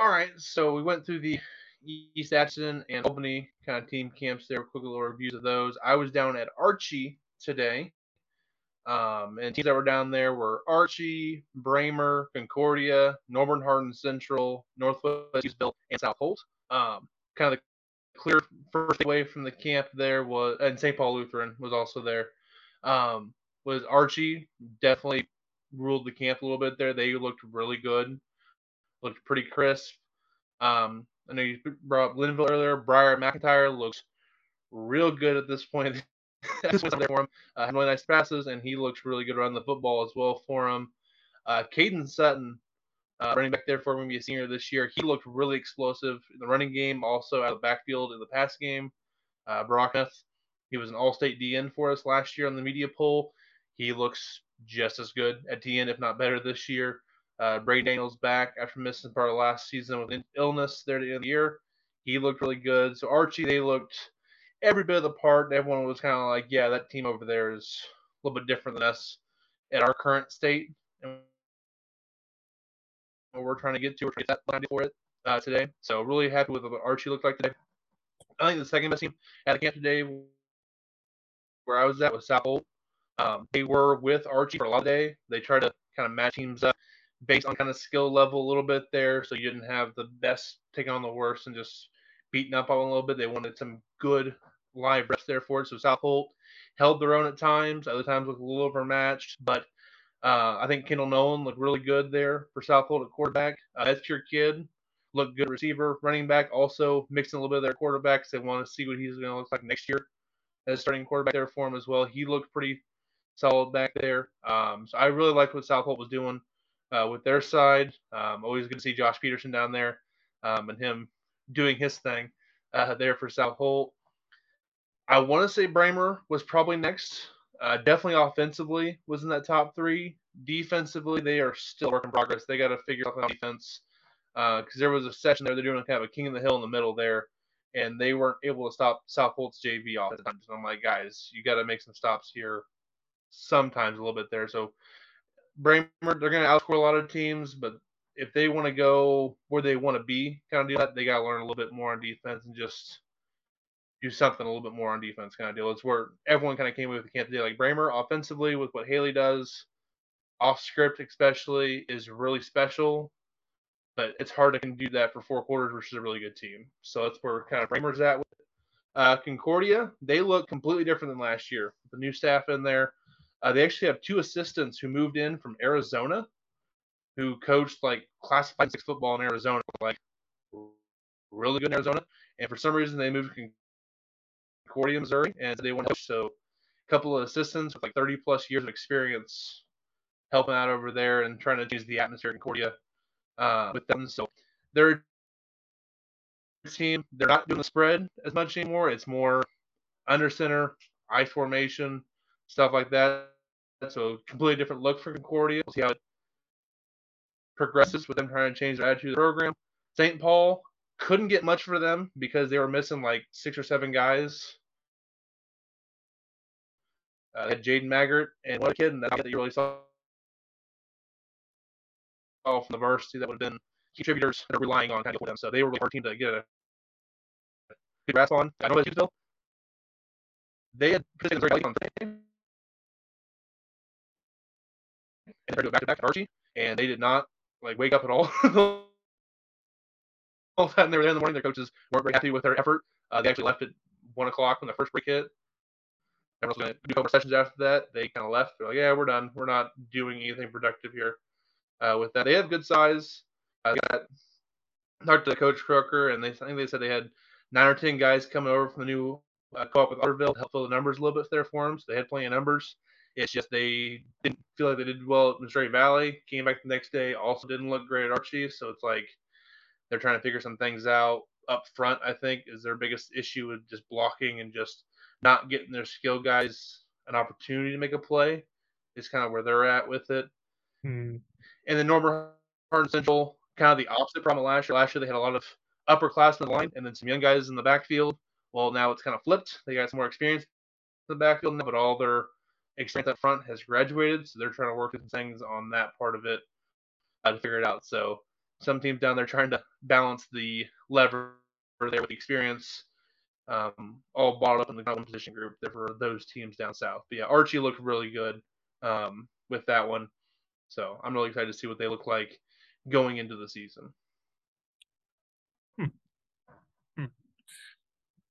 All right, so we went through the East Atchison and Albany kind of team camps there. Quick little reviews of those. I was down at Archie today. Um, and teams that were down there were Archie, Braymer, Concordia, Norborne Hardin Central, Northwest Hughesville, and South Holt. Um, kind of the clear first away from the camp there was, and St. Paul Lutheran was also there. Um, was Archie definitely ruled the camp a little bit there. They looked really good, looked pretty crisp. Um, I know you brought up Linville earlier. Briar McIntyre looks real good at this point. this was there for him. Uh, had really nice passes, and he looks really good around the football as well for him. Uh, Caden Sutton, uh, running back there for him, be a senior this year. He looked really explosive in the running game, also out of the backfield in the pass game. Uh, Brockneth, he was an All-State DN for us last year on the media poll. He looks just as good at DN, if not better, this year. Uh, Bray Daniels back after missing part of last season with illness there at the end of the year. He looked really good. So Archie, they looked every bit of the part. Everyone was kind of like, yeah, that team over there is a little bit different than us at our current state. And we're trying to get to, or get that line for it uh, today. So really happy with what Archie looked like today. I think the second best team at the camp today, where I was at, was South Holt. Um, they were with Archie for a lot of day. They tried to kind of match teams up based on kind of skill level a little bit there, so you didn't have the best taking on the worst and just beating up on a little bit. They wanted some good live reps there for it. So South Holt held their own at times, other times looked a little overmatched, but uh, I think Kendall Nolan looked really good there for South Holt at quarterback. Uh, that's your kid. Looked good receiver, running back, also mixing a little bit of their quarterbacks. They want to see what he's going to look like next year as starting quarterback there for him as well. He looked pretty solid back there. Um, so I really liked what South Holt was doing uh, with their side. Um, always good to see Josh Peterson down there um, and him doing his thing uh, there for South Holt. I want to say Braymer was probably next. Uh, definitely offensively was in that top three. Defensively, they are still work in progress. They got to figure out defense because uh, there was a session there. They're doing kind of a king of the hill in the middle there, and they weren't able to stop South Holt's JV off at times. I'm like, guys, you got to make some stops here. Sometimes a little bit there. So Braymer, they're going to outscore a lot of teams, but if they want to go where they want to be, kind of do that, they got to learn a little bit more on defense and just do something a little bit more on defense kind of deal. It's where everyone kind of came with the camp today. Like Braymer, offensively, with what Haley does, off script especially, is really special. But it's hard to do that for four quarters versus a really good team. So that's where kind of Braymer's at. With uh, Concordia, they look completely different than last year. The new staff in there. Uh, they actually have two assistants who moved in from Arizona, who coached like classified six football in Arizona, like really good in Arizona. And for some reason, they moved to Concordia, Missouri, and they went so a couple of assistants with like 30 plus years of experience helping out over there and trying to change the atmosphere in Concordia uh, with them. So their team, they're not doing the spread as much anymore. It's more under center, I formation, stuff like that. So completely different look for Concordia. We'll see how it progresses with them trying to change their attitude of the program. St. Paul couldn't get much for them because they were missing like six or seven guys. Uh, had Jaden Maggart and what kid, and that you really saw from the varsity that would have been contributors that are relying on kind of them. So they were really hard team to get a good grasp on. I know that they had on and tried to back to back to Archie, and they did not like wake up at all. all of a sudden they were there in the morning. Their coaches weren't very happy with their effort. Uh, they actually left at one o'clock when the first break hit. Everyone's going to do a couple sessions after that. They kind of left. They're like, yeah, we're done. We're not doing anything productive here uh, with that. They have good size. I got talked to Coach Croker, and they I think they said they had nine or ten guys coming over from the new uh, co-op with Otterville to help fill the numbers a little bit there for them. So they had plenty of numbers. It's just they didn't feel like they did well at Missouri Valley. Came back the next day, also didn't look great at Archie. So it's like they're trying to figure some things out up front. I think is their biggest issue with just blocking and just not getting their skill guys an opportunity to make a play. Is kind of where they're at with it. Hmm. And then Norborne Hardin Central, kind of the opposite problem last year. Last year they had a lot of upperclassmen in line and then some young guys in the backfield. Well, now it's kind of flipped. They got some more experience in the backfield now, but all their experience up front has graduated, so they're trying to work things on that part of it uh, to figure it out. So some teams down there trying to balance the lever there with the experience, um, all bought up in the one position group there for those teams down south. But yeah, Archie looked really good um, with that one. So I'm really excited to see what they look like going into the season. Hmm. Hmm.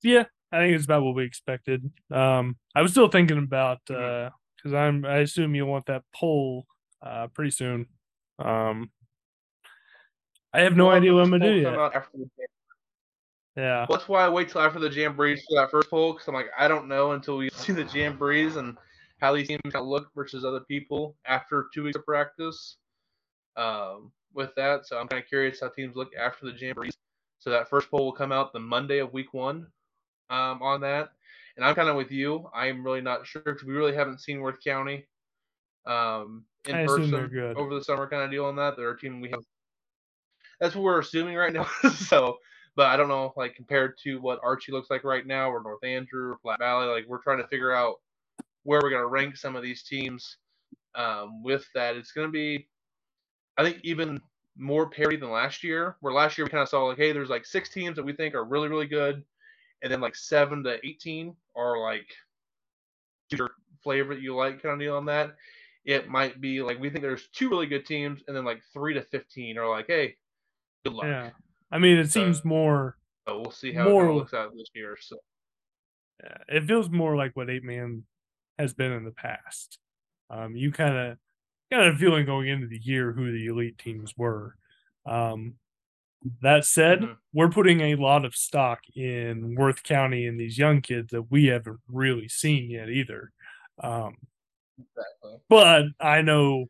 Yeah, I think it's about what we expected. Um, I was still thinking about because uh, I'm I assume you'll want that poll uh, pretty soon. Um, I have no well, idea what I'm gonna do yet. Yeah, well, that's why I wait till after the Jamborees for that first poll because I'm like I don't know until we see the Jamborees and how these teams look versus other people after two weeks of practice. Um, with that, so I'm kind of curious how teams look after the Jamborees. So that first poll will come out the Monday of week one um, on that. And I'm kind of with you. I'm really not sure because we really haven't seen Worth County um, in I person over the summer kind of deal on that. They're a team we have. That's what we're assuming right now. so, but I don't know, like compared to what Archie looks like right now, or North Andrew, or Platte Valley, like we're trying to figure out where we're going to rank some of these teams. Um, with that, it's going to be, I think, even more parity than last year. Where last year we kind of saw like, hey, there's like six teams that we think are really, really good, and then like seven to eighteen are like your flavor that you like kind of deal on that. It might be like we think there's two really good teams, and then like three to fifteen are like, hey, good luck. Yeah, I mean, it seems more. So we'll see how more, it looks out this year. So yeah, it feels more like what eight man has been in the past. Um, you kind of got a feeling going into the year who the elite teams were. Um, that said, mm-hmm. we're putting a lot of stock in Worth County and these young kids that we haven't really seen yet either. Um, exactly. But I know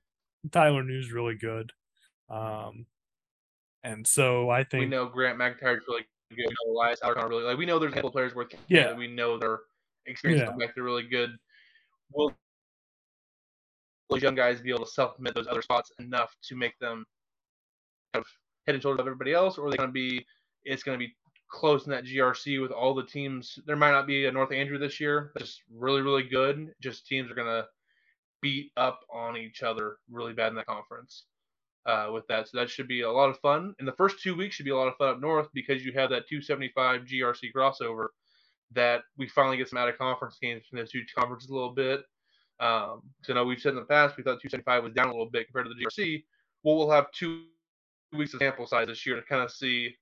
Tyler New's really good. Um, and so I think we know Grant McIntyre's really good. We know Elias really like we know there's a couple players worth yeah. we know their experience yeah. back they're really good. Will those young guys be able to supplement those other spots enough to make them kind of head and shoulders above everybody else, or are they going to be? It's going to be close in that GRC with all the teams. There might not be a North Andrew this year, just really, really good. Just teams are going to beat up on each other really bad in that conference. Uh, with that, so that should be a lot of fun. And the first two weeks should be a lot of fun up north because you have that 275 GRC crossover that we finally get some out of conference games from those two conferences a little bit. Um, so I know we've said in the past we thought 275 was down a little bit compared to the GRC. Well, we'll have two weeks of sample size this year to kind of see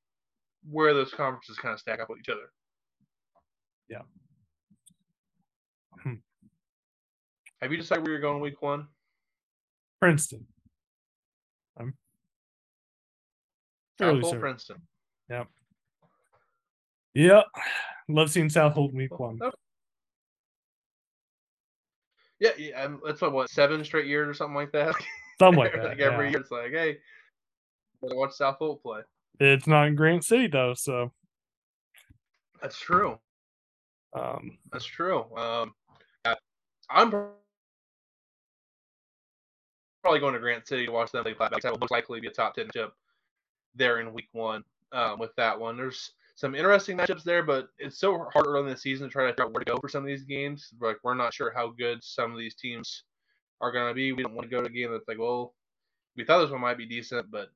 where those conferences kind of stack up with each other. Yeah. Hmm. Have you decided where you're going week one? Princeton. I'm fairly certain. Princeton. Yep. Yep. Love seeing South Holt week one. Yeah, yeah, that's what what seven straight years or something like that. Something like that. like every yeah. year, it's like, hey, watch South Holt play. It's not in Grant City though, so that's true. Um, that's true. Um, I'm probably going to Grant City to watch them play Platte Valley. That will most likely be a top ten chip there in week one. Um, with that one, there's some interesting matchups there, but it's so hard early in the season to try to figure out where to go for some of these games. Like we're not sure how good some of these teams are going to be. We don't want to go to a game that's like, well, we thought this one might be decent, but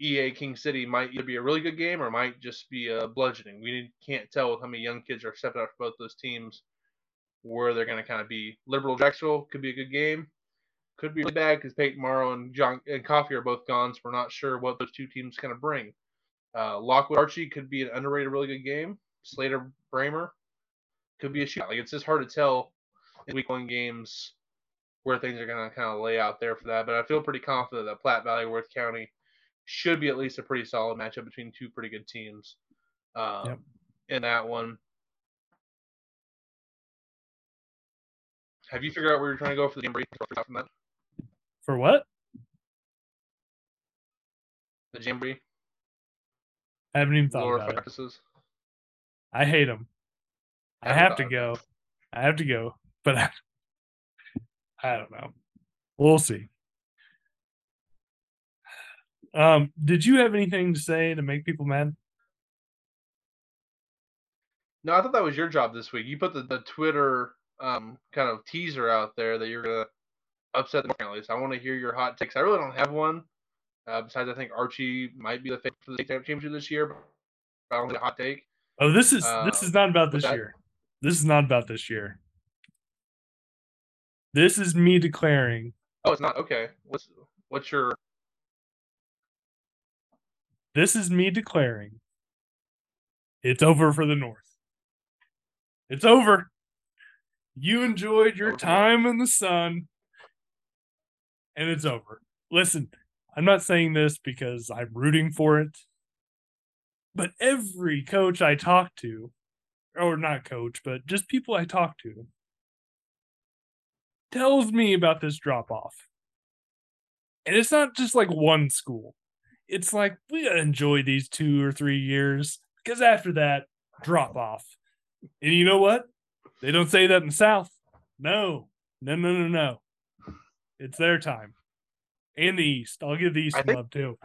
EA King City might either be a really good game or might just be a bludgeoning. We can't tell with how many young kids are stepping up for both those teams where they're going to kind of be. Liberal Jacksonville could be a good game. Could be really bad because Peyton Morrow and John and Coffee are both gone, so we're not sure what those two teams kind of bring. Uh, Lockwood Archie could be an underrated, really good game. Slater Braymer could be a shootout. Like it's just hard to tell in week one games where things are going to kind of lay out there for that. But I feel pretty confident that Platte Valley, Worth County should be at least a pretty solid matchup between two pretty good teams um, yep. in that one. Have you figured out where you're trying to go for the jamboree? From that? For what? The jamboree. I haven't even thought about practices. it. I hate them. I, I have to go. I have to go, but I, I don't know. We'll see. Um, did you have anything to say to make people mad? No, I thought that was your job this week. You put the, the Twitter um, kind of teaser out there that you're gonna upset the families. I want to hear your hot takes. I really don't have one. Uh, besides, I think Archie might be the favorite for the state championship this year. But I don't think a hot take. Oh, this is uh, this is not about this that, year. This is not about this year. This is me declaring. Oh, it's not okay. What's what's your? This is me declaring. It's over for the North. It's over. You enjoyed your time in the sun, and it's over. Listen, I'm not saying this because I'm rooting for it, but every coach I talk to, or not coach, but just people I talk to, tells me about this drop off. And it's not just like one school. It's like we gotta enjoy these two or three years because after that, drop off. And you know what? They don't say that in the South. No, no, no, no, no. It's their time. And the East. I'll give the East some love too.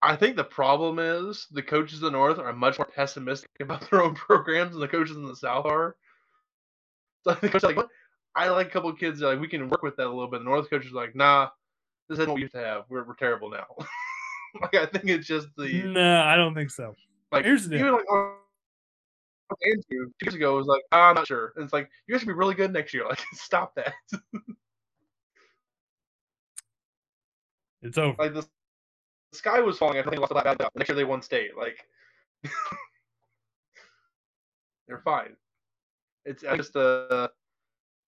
I think the problem is the coaches in the North are much more pessimistic about their own programs than the coaches in the South are. So I think like, what? I like a couple of kids like we can work with that a little bit. The North coaches are like, nah, this isn't what we used to have. We're we're terrible now. like I think it's just the No, I don't think so. Like here's the deal. Like Andrew two years ago was like, ah, I'm not sure. And it's like, you guys should be really good next year. Like, stop that. it's over. Like the, the sky was falling after they lost the bad up. Next year they won state. Like they're fine. It's just a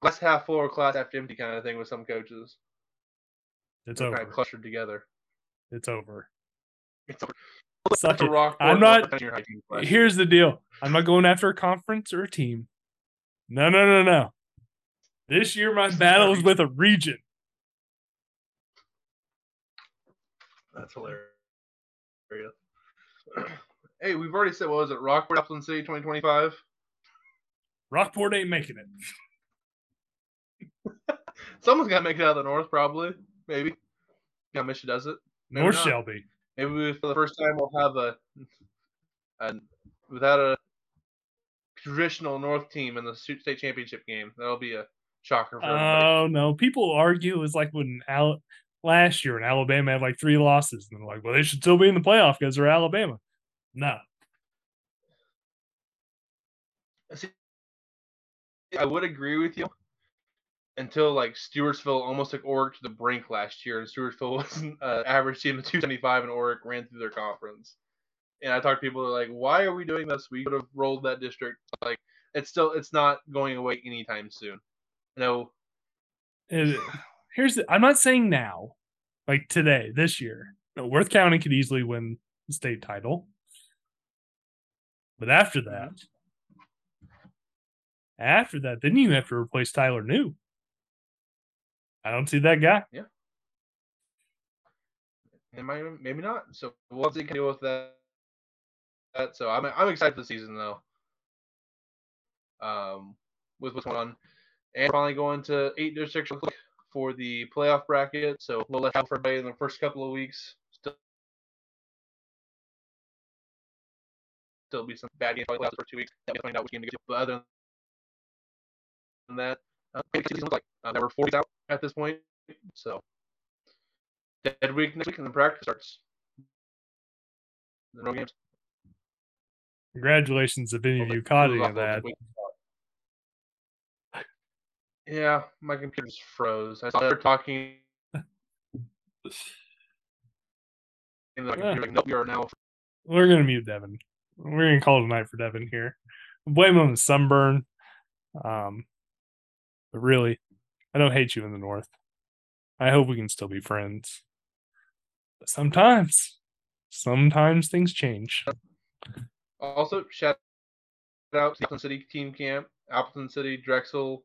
glass half full or glass half empty kind of thing with some coaches. It's they're over. Kind of clustered together. It's over. It's over. Suck it. I'm not. Here's the deal. I'm not going after a conference or a team. No, no, no, no. This year, my battle is with a region. That's hilarious. hey, we've already said, what was it? Rockport, Appleton City 2025? Rockport ain't making it. Someone's got to make it out of the north, probably. Maybe. Yeah, Michigan does it. Maybe North not. Shelby. Maybe for the first time we'll have a, a without a traditional North team in the state championship game. That'll be a shocker. For oh no! People argue it was like when Al- last year when Alabama had like three losses, and they're like, "Well, they should still be in the playoff because they're Alabama." No. See, I would agree with you until like Stewartsville almost took Orrick to the brink last year, and Stewartsville was an uh, average team of 275, and Orrick ran through their conference. And I talked to people like, "Why are we doing this? We could have rolled that district." Like, it's still it's not going away anytime soon. No. Here's the, I'm not saying now, like today, this year. No, Worth County could easily win the state title, but after that, after that, then you have to replace Tyler New. I don't see that guy. Yeah. And might, maybe not. So we'll see can deal with that. that. So I'm I'm excited for the season though. Um, with what's going on, and finally going to eight districts for the playoff bracket. So we'll let out for everybody in the first couple of weeks. Still, still be some bad games for two weeks. That we find out which game to get to. But other than that, uh, season looks like uh, there were 40 out at this point. So dead week next week and the practice starts. No games. Congratulations if any of you caught any of that. Yeah, my computer just froze. I saw they were talking. like, nope, we are now. We're gonna mute Devin. We're gonna call it a night for Devin here. Blame him on the sunburn. Um, but really, I don't hate you in the North. I hope we can still be friends. But sometimes, sometimes things change. Also, shout out to Appleton City Team Camp, Appleton City, Drexel,